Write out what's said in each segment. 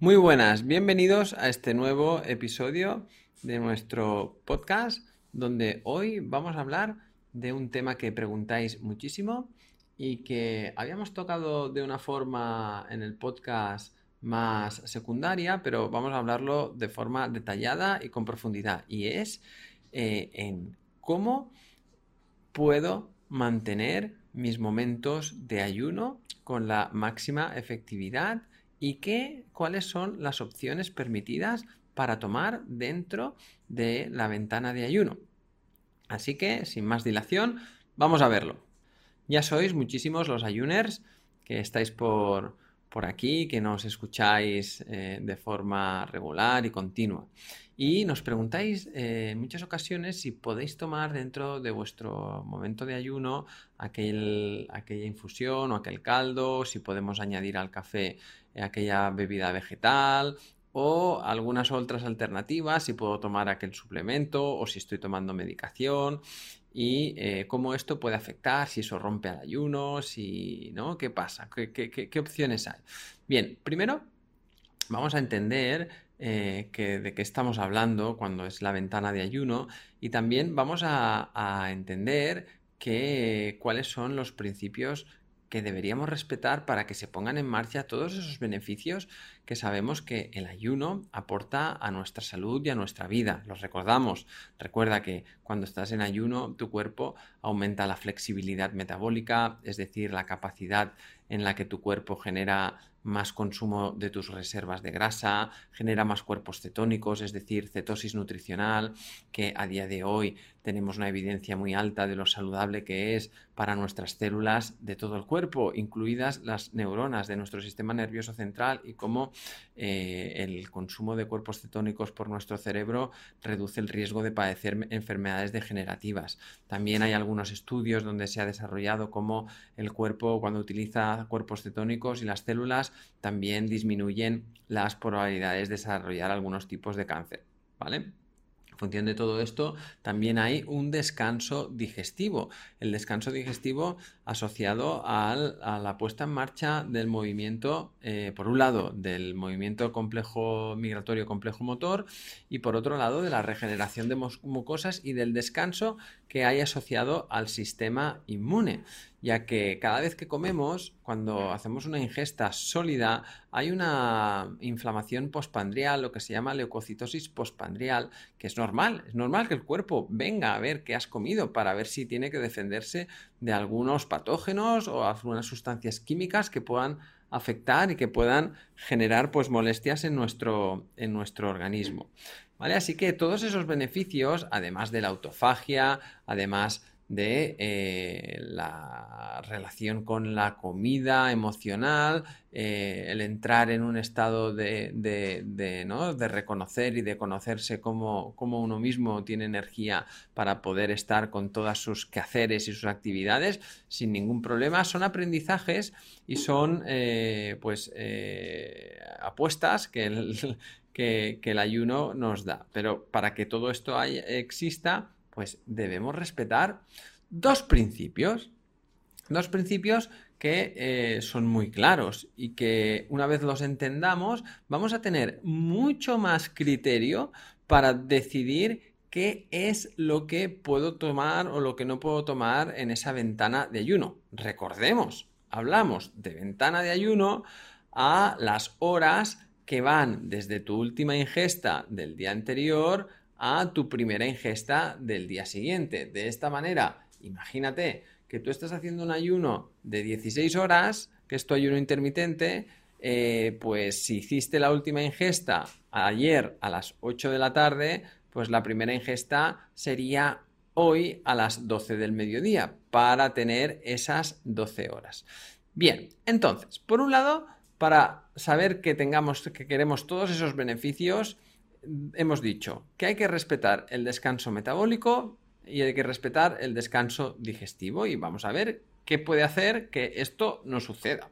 Muy buenas, bienvenidos a este nuevo episodio de nuestro podcast donde hoy vamos a hablar de un tema que preguntáis muchísimo y que habíamos tocado de una forma en el podcast más secundaria, pero vamos a hablarlo de forma detallada y con profundidad y es eh, en cómo puedo mantener mis momentos de ayuno con la máxima efectividad y qué, cuáles son las opciones permitidas para tomar dentro de la ventana de ayuno. Así que, sin más dilación, vamos a verlo. Ya sois muchísimos los ayuners que estáis por, por aquí, que nos escucháis eh, de forma regular y continua. Y nos preguntáis eh, en muchas ocasiones si podéis tomar dentro de vuestro momento de ayuno aquel, aquella infusión o aquel caldo, si podemos añadir al café aquella bebida vegetal o algunas otras alternativas, si puedo tomar aquel suplemento o si estoy tomando medicación y eh, cómo esto puede afectar, si eso rompe al ayuno, si, ¿no? ¿Qué pasa? ¿Qué, qué opciones hay? Bien, primero vamos a entender eh, de qué estamos hablando cuando es la ventana de ayuno y también vamos a, entender cuáles son los principios que deberíamos respetar para que se pongan en marcha todos esos beneficios que sabemos que el ayuno aporta a nuestra salud y a nuestra vida. Los recordamos. Recuerda que cuando estás en ayuno tu cuerpo aumenta la flexibilidad metabólica, es decir, la capacidad en la que tu cuerpo genera más consumo de tus reservas de grasa, genera más cuerpos cetónicos, es decir, cetosis nutricional, que a día de hoy tenemos una evidencia muy alta de lo saludable que es para nuestras células de todo el cuerpo, incluidas las neuronas de nuestro sistema nervioso central y cómo eh, el consumo de cuerpos cetónicos por nuestro cerebro reduce el riesgo de padecer enfermedades degenerativas. También hay algunos estudios donde se ha desarrollado cómo el cuerpo cuando utiliza cuerpos cetónicos y las células también disminuyen las probabilidades de desarrollar algunos tipos de cáncer. ¿Vale? En función de todo esto, también hay un descanso digestivo. El descanso digestivo asociado a la puesta en marcha del movimiento, eh, por un lado, del movimiento complejo migratorio complejo motor y por otro lado, de la regeneración de mucosas y del descanso que hay asociado al sistema inmune ya que cada vez que comemos, cuando hacemos una ingesta sólida, hay una inflamación postpandrial, lo que se llama leucocitosis postpandrial, que es normal, es normal que el cuerpo venga a ver qué has comido para ver si tiene que defenderse de algunos patógenos o algunas sustancias químicas que puedan afectar y que puedan generar pues molestias en nuestro, en nuestro organismo. ¿Vale? Así que todos esos beneficios, además de la autofagia, además de eh, la relación con la comida emocional, eh, el entrar en un estado de, de, reconocer y de conocerse cómo, uno mismo tiene energía para poder estar con todas sus quehaceres y sus actividades sin ningún problema, son aprendizajes y son eh, pues apuestas que el, que, el ayuno nos da. Pero para que todo esto exista, pues debemos respetar dos principios. Dos principios que eh, son muy claros y que una vez los entendamos vamos a tener mucho más criterio para decidir qué es lo que puedo tomar o lo que no puedo tomar en esa ventana de ayuno. Recordemos, hablamos de ventana de ayuno a las horas que van desde tu última ingesta del día anterior a tu primera ingesta del día siguiente. De esta manera, imagínate que tú estás haciendo un ayuno de 16 horas, que es tu ayuno intermitente, eh, pues si hiciste la última ingesta ayer a las 8 de la tarde, pues la primera ingesta sería hoy a las 12 del mediodía para tener esas 12 horas. Bien, entonces, por un lado, para saber que tengamos, que queremos todos esos beneficios, hemos dicho que hay que respetar el descanso metabólico y hay que respetar el descanso digestivo y vamos a ver qué puede hacer que esto no suceda.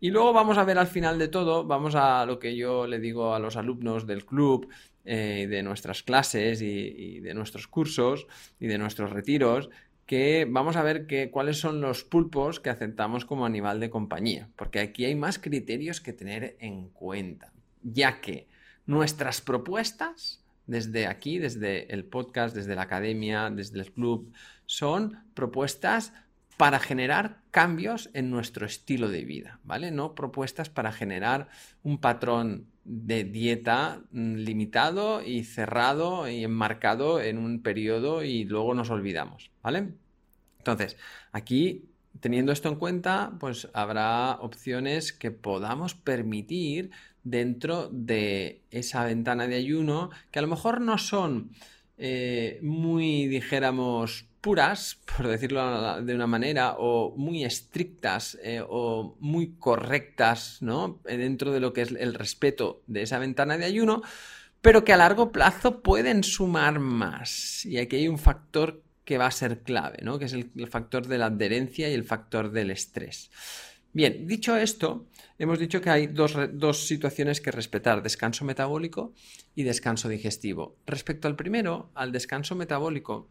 Y luego vamos a ver al final de todo, vamos a lo que yo le digo a los alumnos del club, eh, de nuestras clases y, de nuestros cursos y de nuestros retiros, que vamos a ver que, cuáles son los pulpos que aceptamos como animal de compañía, porque aquí hay más criterios que tener en cuenta. ya que nuestras propuestas desde aquí, desde el podcast, desde la academia, desde el club, son propuestas para generar cambios en nuestro estilo de vida, ¿vale? No propuestas para generar un patrón de dieta mm, limitado y cerrado y enmarcado en un periodo y luego nos olvidamos, ¿vale? Entonces, aquí teniendo esto en cuenta, pues habrá opciones que podamos permitir dentro de esa ventana de ayuno que a lo mejor no son eh, muy, dijéramos, puras, por decirlo de una manera, o muy estrictas eh, o muy correctas, ¿no? Dentro de lo que es el respeto de esa ventana de ayuno, pero que a largo plazo pueden sumar más. Y aquí hay un factor que va a ser clave, ¿no? Que es el, el factor de la adherencia y el factor del estrés. Bien, dicho esto, hemos dicho que hay dos, situaciones que respetar, descanso metabólico y descanso digestivo. Respecto al primero, al descanso metabólico,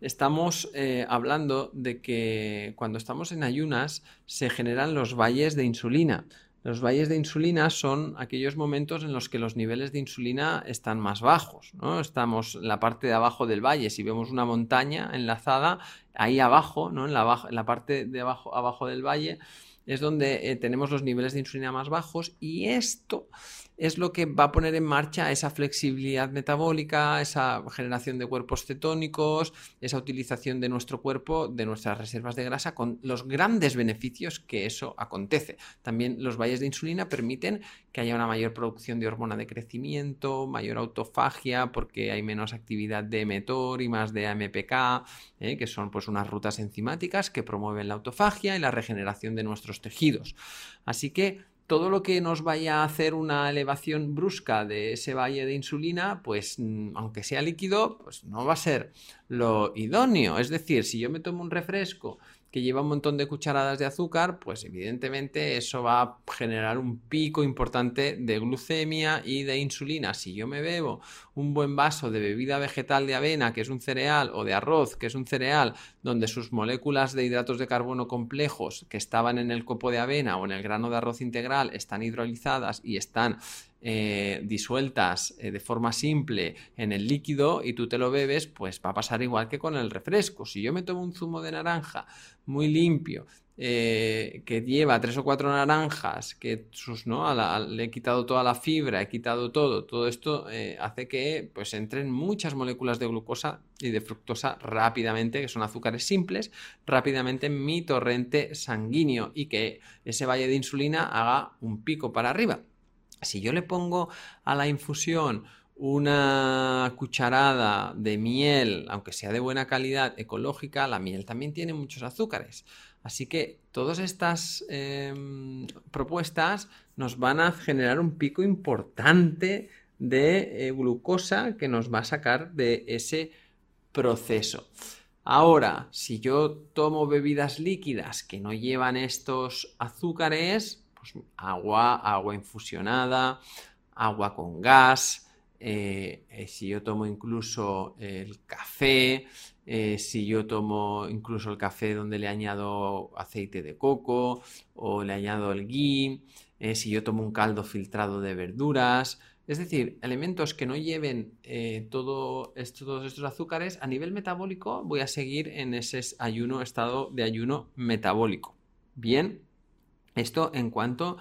estamos eh, hablando de que cuando estamos en ayunas se generan los valles de insulina. Los valles de insulina son aquellos momentos en los que los niveles de insulina están más bajos. ¿no? Estamos en la parte de abajo del valle. Si vemos una montaña enlazada, ahí abajo, ¿no? en, la, en la parte de abajo, abajo del valle, es donde eh, tenemos los niveles de insulina más bajos y esto es lo que va a poner en marcha esa flexibilidad metabólica, esa generación de cuerpos cetónicos, esa utilización de nuestro cuerpo, de nuestras reservas de grasa, con los grandes beneficios que eso acontece. También los valles de insulina permiten que haya una mayor producción de hormona de crecimiento, mayor autofagia, porque hay menos actividad de mTOR y más de AMPK, ¿eh? que son pues unas rutas enzimáticas que promueven la autofagia y la regeneración de nuestros tejidos. Así que todo lo que nos vaya a hacer una elevación brusca de ese valle de insulina, pues mm, aunque sea líquido, pues no va a ser lo idóneo. Es decir, si yo me tomo un refresco que lleva un montón de cucharadas de azúcar, pues evidentemente eso va a generar un pico importante de glucemia y de insulina. Si yo me bebo un buen vaso de bebida vegetal de avena, que es un cereal, o de arroz, que es un cereal, donde sus moléculas de hidratos de carbono complejos que estaban en el copo de avena o en el grano de arroz integral están hidrolizadas y están eh, disueltas eh, de forma simple en el líquido y tú te lo bebes, pues va a pasar igual que con el refresco. Si yo me tomo un zumo de naranja muy limpio, eh, que lleva tres o cuatro naranjas, que sus, ¿no? le he quitado toda la fibra, he quitado todo, todo esto hace que pues entren muchas moléculas de glucosa y de fructosa rápidamente, que son azúcares simples, rápidamente en mi torrente sanguíneo y que ese valle de insulina haga un pico para arriba. Si yo le pongo a la infusión una cucharada de miel, aunque sea de buena calidad ecológica, la miel también tiene muchos azúcares. Así que todas estas em, propuestas nos van a generar un pico importante de eh, glucosa que nos va a sacar de ese proceso. Ahora, si yo tomo bebidas líquidas que no llevan estos azúcares, pues, agua, agua infusionada, agua con gas, eh, eh, si yo tomo incluso el café, eh, si yo tomo incluso el café donde le añado aceite de coco o le añado el ghee, si yo tomo un caldo filtrado de verduras, es decir, elementos que no lleven todo todos estos azúcares, a nivel metabólico voy a seguir en ese ayuno, estado de ayuno metabólico. Bien, esto en cuanto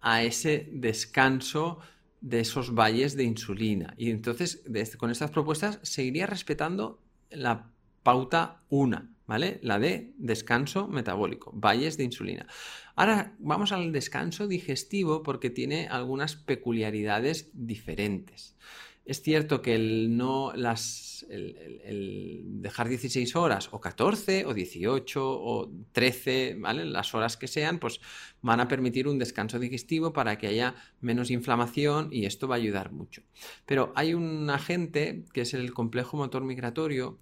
a ese descanso de esos valles de insulina. Y entonces, con estas propuestas, seguiría respetando la pauta 1, ¿vale? La de descanso metabólico, valles de insulina. Ahora vamos al descanso digestivo porque tiene algunas peculiaridades diferentes. Es cierto que el no las el, dejar 16 horas o 14 o 18 o 13, ¿vale? Las horas que sean, pues van a permitir un descanso digestivo para que haya menos inflamación y esto va a ayudar mucho. Pero hay un agente que es el complejo motor migratorio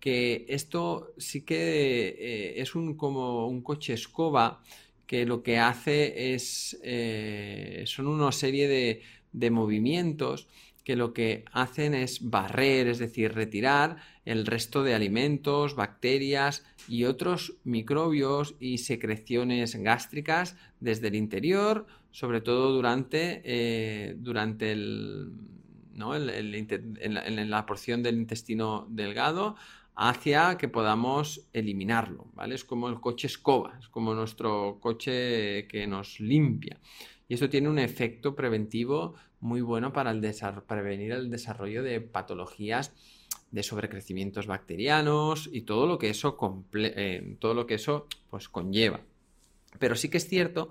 que esto sí que eh, es un como un coche escoba que lo que hace es eh, son una serie de, de movimientos que lo que hacen es barrer, es decir, retirar el resto de alimentos, bacterias y otros microbios y secreciones gástricas desde el interior, sobre todo durante, eh, durante el, en la porción del intestino delgado hacia que podamos eliminarlo, ¿vale? Es como el coche escoba, es como nuestro coche que nos limpia. Y eso tiene un efecto preventivo muy bueno para el prevenir el desarrollo de patologías de sobrecrecimientos bacterianos y todo lo que eso, eh, todo lo que eso pues, conlleva. Pero sí que es cierto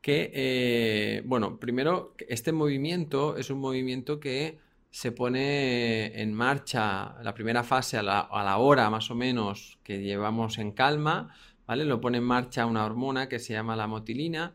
que, eh, bueno, primero, este movimiento es un movimiento que se pone en marcha la primera fase a la, hora más o menos que llevamos en calma, ¿vale? Lo pone en marcha una hormona que se llama la motilina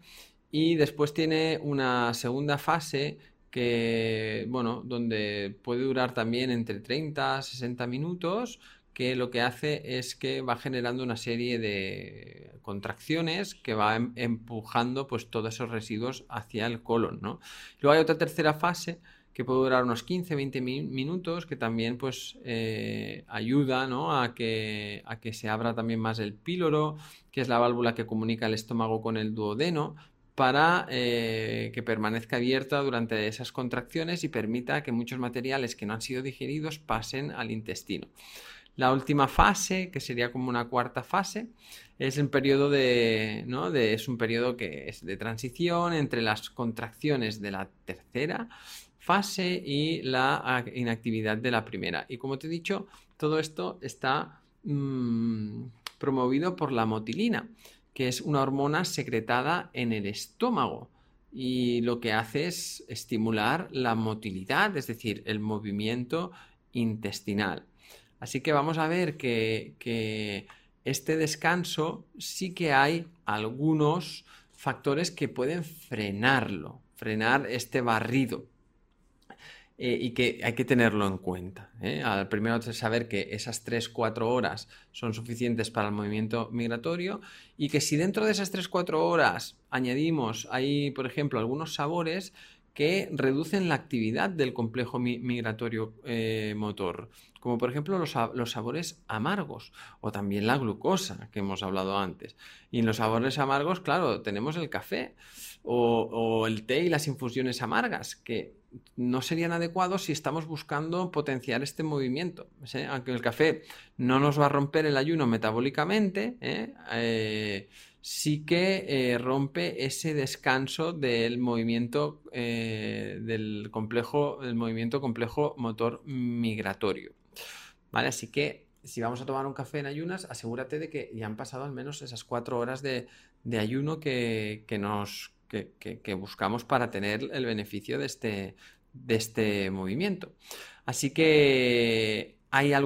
y después tiene una segunda fase que, bueno, donde puede durar también entre 30 a 60 minutos, que lo que hace es que va generando una serie de contracciones que va em, empujando pues todos esos residuos hacia el colon, ¿no? Luego hay otra tercera fase que puede durar unos 15-20 minutos, que también pues eh, ayuda a, que, a que se abra también más el píloro, que es la válvula que comunica el estómago con el duodeno, para eh, que permanezca abierta durante esas contracciones y permita que muchos materiales que no han sido digeridos pasen al intestino. La última fase, que sería como una cuarta fase, es un periodo que es de transición entre las contracciones de la tercera fase y la inactividad de la primera. Y como te he dicho, todo esto está mm, promovido por la motilina, que es una hormona secretada en el estómago y lo que hace es estimular la motilidad, es decir, el movimiento intestinal. Así que vamos a ver que, que este descanso sí que hay algunos factores que pueden frenarlo, frenar este barrido eh, y que hay que tenerlo en cuenta. ¿eh? Al primero saber que esas 3-4 horas son suficientes para el movimiento migratorio y que si dentro de esas 3-4 horas añadimos ahí, por ejemplo, algunos sabores que reducen la actividad del complejo migratorio eh, motor, como por ejemplo los, sabores amargos o también la glucosa que hemos hablado antes. Y en los sabores amargos, claro, tenemos el café o, el té y las infusiones amargas, que no serían adecuados si estamos buscando potenciar este movimiento. Aunque el café no nos va a romper el ayuno metabólicamente, ¿eh? Eh, sí que eh, rompe ese descanso del movimiento del complejo, del movimiento complejo motor migratorio. ¿Vale? Así que si vamos a tomar un café en ayunas, asegúrate de que ya han pasado al menos esas cuatro horas de, ayuno que, nos, que, buscamos para tener el beneficio de este, de este movimiento. Así que hay ah,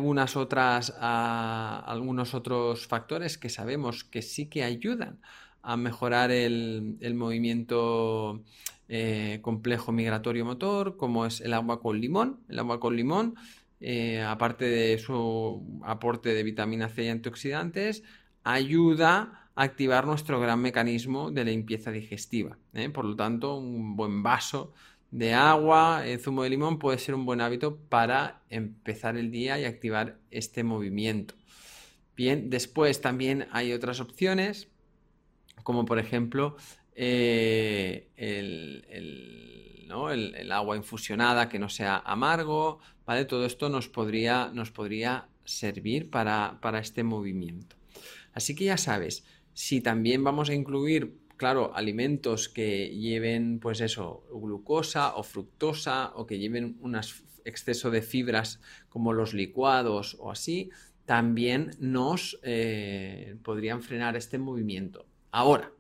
algunos otros factores que sabemos que sí que ayudan a mejorar el, movimiento eh, complejo migratorio motor, como es el agua con limón. El agua con limón, eh, aparte de su aporte de vitamina C y antioxidantes, ayuda activar nuestro gran mecanismo de limpieza digestiva. ¿eh? Por lo tanto, un buen vaso de agua, el zumo de limón puede ser un buen hábito para empezar el día y activar este movimiento. Bien, después también hay otras opciones, como por ejemplo eh, el, agua infusionada que no sea amargo, ¿vale? Todo esto nos podría, nos podría servir para, para este movimiento. Así que ya sabes, si también vamos a incluir, claro, alimentos que lleven, pues eso, glucosa o fructosa o que lleven un exceso de fibras como los licuados o así, también nos eh, podrían frenar este movimiento. Ahora,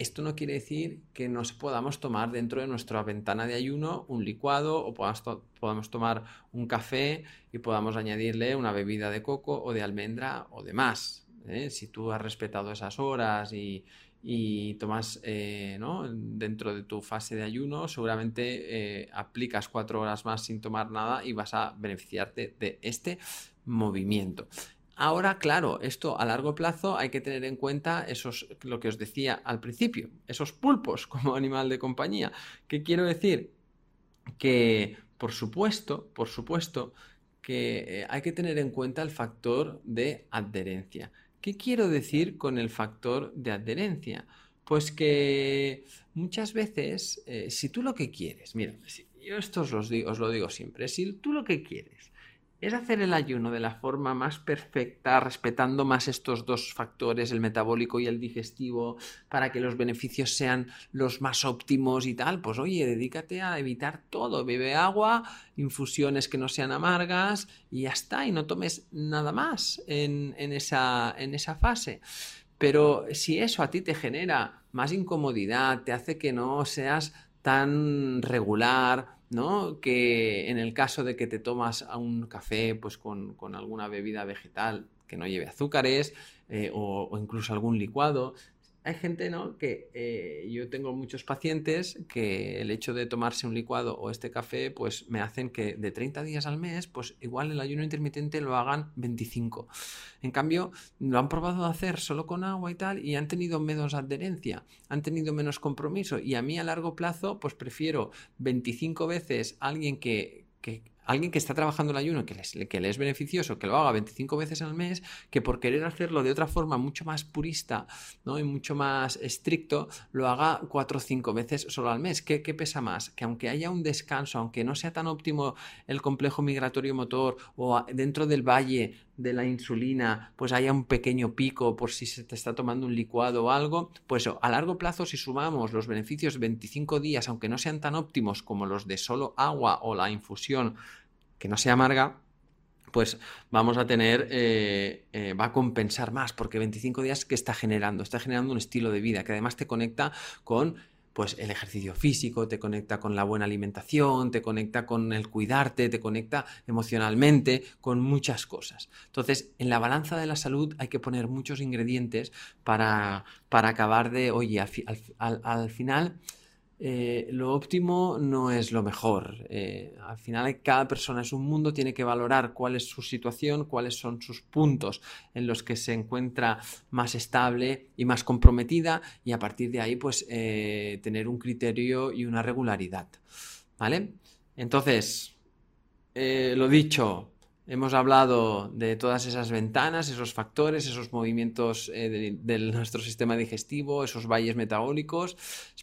esto no quiere decir que nos podamos tomar dentro de nuestra ventana de ayuno un licuado o podamos, tomar un café y podamos añadirle una bebida de coco o de almendra o demás. ¿eh? Si tú has respetado esas horas y, tomas eh, dentro de tu fase de ayuno, seguramente eh, aplicas cuatro horas más sin tomar nada y vas a beneficiarte de este movimiento. Ahora, claro, esto a largo plazo hay que tener en cuenta esos, lo que os decía al principio, esos pulpos como animal de compañía. ¿Qué quiero decir? Que por supuesto, por supuesto que eh, hay que tener en cuenta el factor de adherencia. ¿Qué quiero decir con el factor de adherencia? Pues que muchas veces, eh, si tú lo que quieres, mira, yo esto os, os lo digo siempre, si tú lo que quieres es hacer el ayuno de la forma más perfecta, respetando más estos dos factores, el metabólico y el digestivo, para que los beneficios sean los más óptimos y tal, pues oye, dedícate a evitar todo, bebe agua, infusiones que no sean amargas y ya está, y no tomes nada más en, esa, en esa fase. Pero si eso a ti te genera más incomodidad, te hace que no seas tan regular, ¿no? Que en el caso de que te tomas un café pues con, alguna bebida vegetal que no lleve azúcares eh, o, incluso algún licuado, hay gente, ¿no? Que eh, yo tengo muchos pacientes que el hecho de tomarse un licuado o este café, pues me hacen que de 30 días al mes, pues igual el ayuno intermitente lo hagan 25. En cambio, lo han probado a hacer solo con agua y tal y han tenido menos adherencia, han tenido menos compromiso y a mí a largo plazo, pues prefiero 25 veces a alguien que, que alguien que está trabajando el ayuno, que, que le es beneficioso, que lo haga 25 veces al mes, que por querer hacerlo de otra forma mucho más purista ¿no? y mucho más estricto, lo haga 4 o 5 veces solo al mes. ¿Qué, ¿Qué, pesa más? Que aunque haya un descanso, aunque no sea tan óptimo el complejo migratorio motor o dentro del valle de la insulina, pues haya un pequeño pico por si se te está tomando un licuado o algo, pues a largo plazo si sumamos los beneficios 25 días, aunque no sean tan óptimos como los de solo agua o la infusión que no sea amarga, pues vamos a tener, eh, eh, va a compensar más, porque 25 días que está generando, está generando un estilo de vida que además te conecta con pues el ejercicio físico, te conecta con la buena alimentación, te conecta con el cuidarte, te conecta emocionalmente, con muchas cosas. Entonces, en la balanza de la salud hay que poner muchos ingredientes para, para acabar de, oye, al final eh, lo óptimo no es lo mejor. Eh, al final cada persona es un mundo, tiene que valorar cuál es su situación, cuáles son sus puntos en los que se encuentra más estable y más comprometida y a partir de ahí pues eh, tener un criterio y una regularidad. ¿Vale? Entonces, lo dicho, Hemos hablado de todas esas ventanas, esos factores, esos movimientos eh, de, nuestro sistema digestivo, esos valles metabólicos.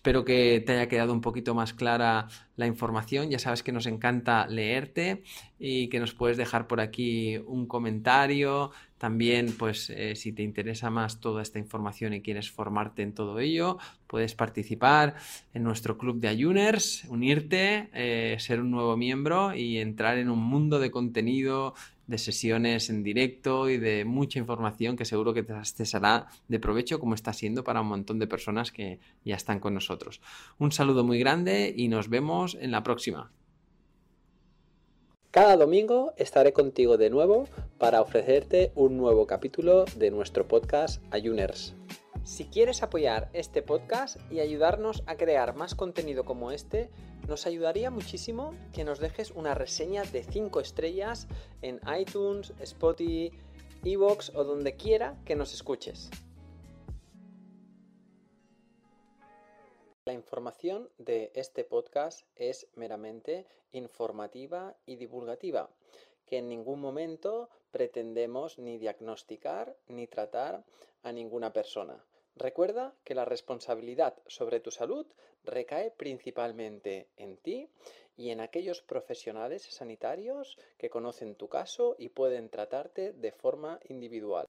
Espero que te haya quedado un poquito más clara la información. Ya sabes que nos encanta leerte y que nos puedes dejar por aquí un comentario. También, pues, eh, si te interesa más toda esta información y quieres formarte en todo ello, puedes participar en nuestro club de Ayuners, unirte, eh, ser un nuevo miembro y entrar en un mundo de contenido, de sesiones en directo y de mucha información que seguro que te, será de provecho como está siendo para un montón de personas que ya están con nosotros. Un saludo muy grande y nos vemos en la próxima. Cada domingo estaré contigo de nuevo para ofrecerte un nuevo capítulo de nuestro podcast Ayuners. Si quieres apoyar este podcast y ayudarnos a crear más contenido como este, nos ayudaría muchísimo que nos dejes una reseña de 5 estrellas en iTunes, Spotify, Evox o donde quiera que nos escuches. La información de este podcast es meramente informativa y divulgativa, que en ningún momento pretendemos ni diagnosticar ni tratar a ninguna persona. Recuerda que la responsabilidad sobre tu salud recae principalmente en ti y en aquellos profesionales sanitarios que conocen tu caso y pueden tratarte de forma individual.